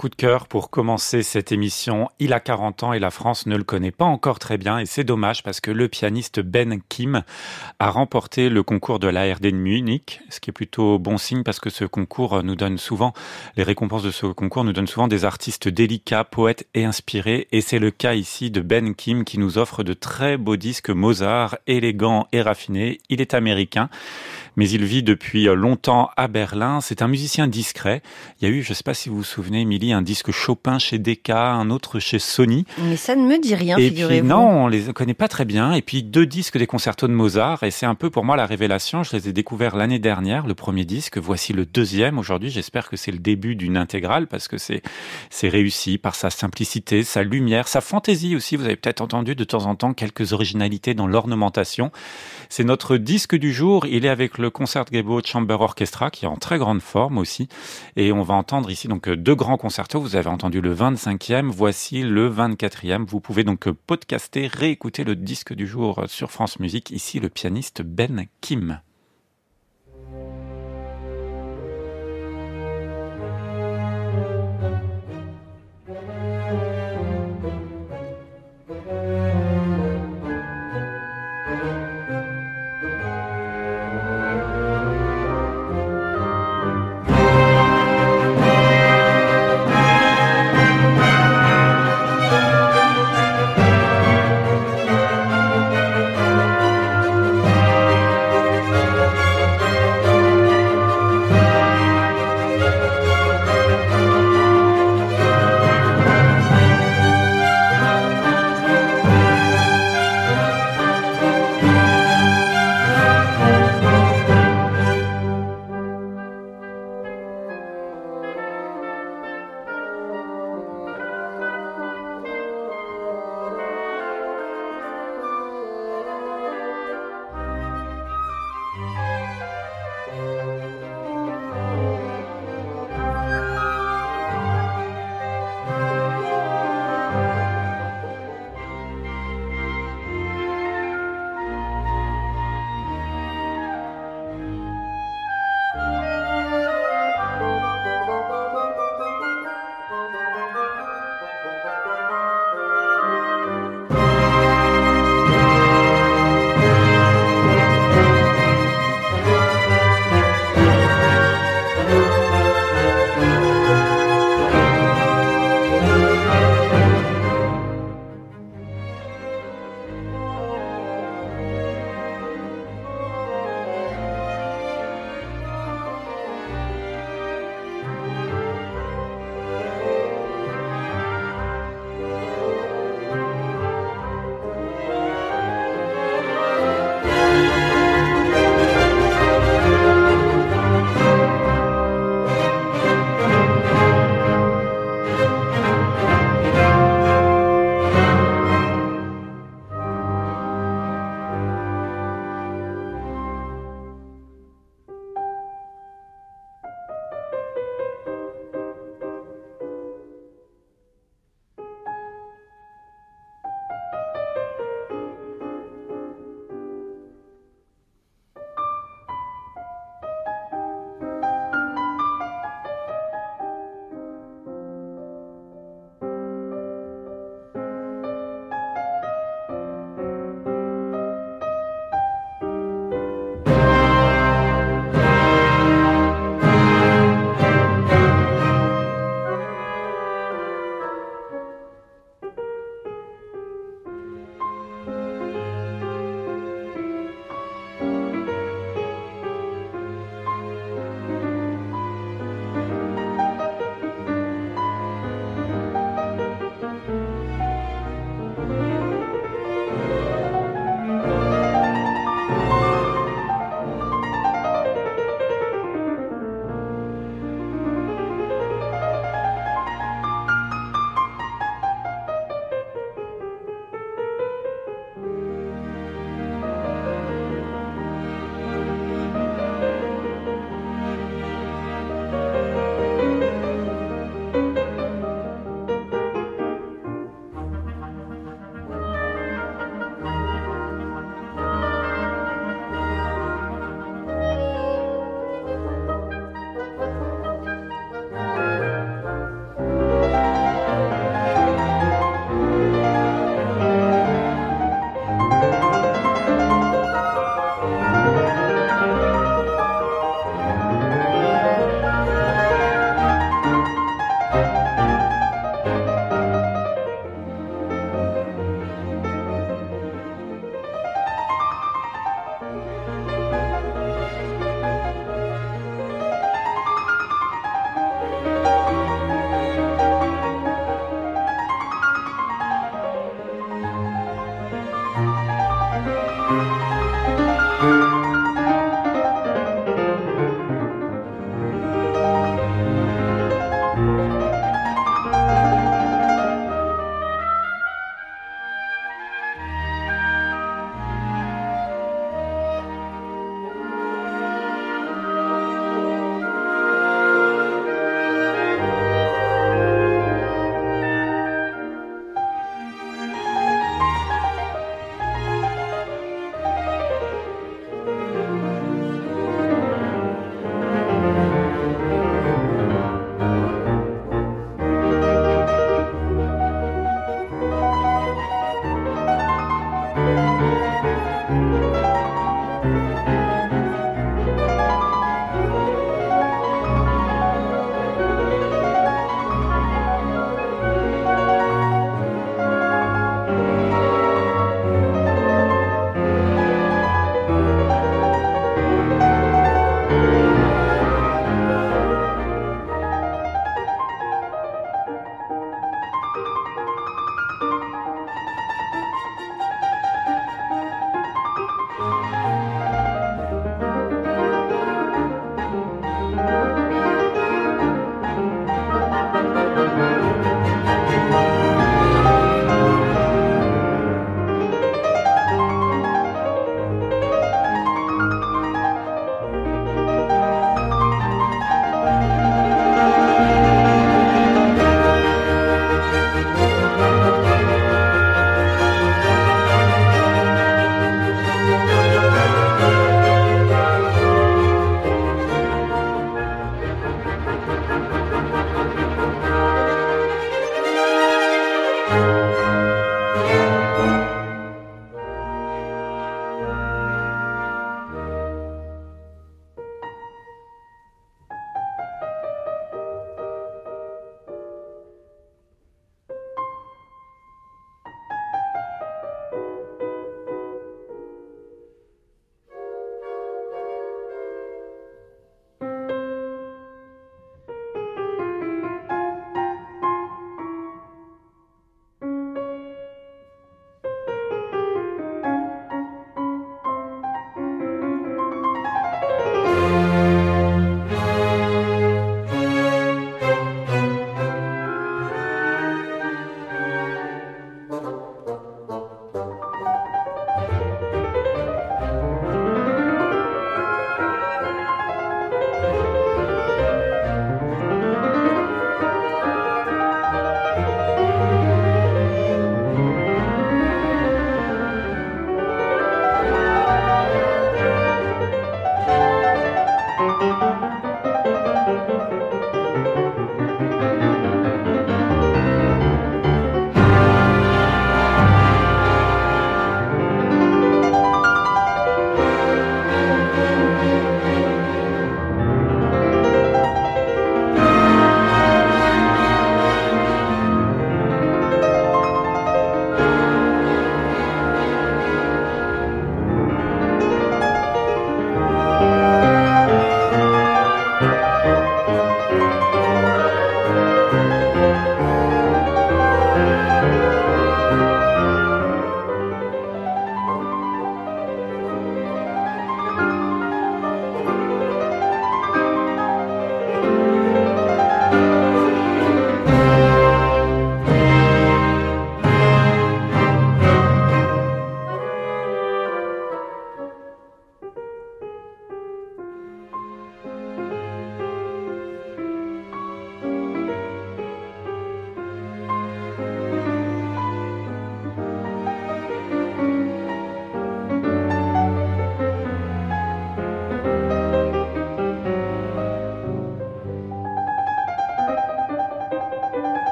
coup de cœur pour commencer cette émission. Il a 40 ans et la France ne le connaît pas encore très bien et c'est dommage parce que le pianiste Ben Kim a remporté le concours de l'ARD de Munich, ce qui est plutôt bon signe parce que ce concours nous donne souvent, les récompenses de ce concours nous donnent souvent des artistes délicats, poètes et inspirés et c'est le cas ici de Ben Kim qui nous offre de très beaux disques Mozart, élégants et raffinés. Il est américain mais il vit depuis longtemps à Berlin. C'est un musicien discret. Il y a eu, je ne sais pas si vous vous souvenez, Émilie, un disque Chopin chez Decca, un autre chez Sony. Mais ça ne me dit rien, figurez-vous. Non, on les connaît pas très bien. Et puis deux disques des concertos de Mozart. Et c'est un peu pour moi la révélation. Je les ai découverts l'année dernière, le premier disque. Voici le deuxième aujourd'hui. J'espère que c'est le début d'une intégrale parce que c'est c'est réussi par sa simplicité, sa lumière, sa fantaisie aussi. Vous avez peut-être entendu de temps en temps quelques originalités dans l'ornementation. C'est notre disque du jour. Il est avec le Concertgebouw Chamber Orchestra qui est en très grande forme aussi. Et on va entendre ici donc deux grands concertos. Vous avez entendu le 25e, voici le 24e. Vous pouvez donc podcaster, réécouter le disque du jour sur France Musique. Ici le pianiste Ben Kim.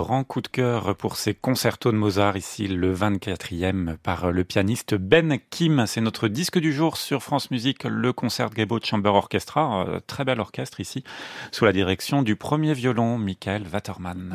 Grand coup de cœur pour ces concertos de Mozart, ici le 24e par le pianiste Ben Kim. C'est notre disque du jour sur France Musique, le concert de Chamber Orchestra. Euh, très bel orchestre ici, sous la direction du premier violon, Michael Waterman.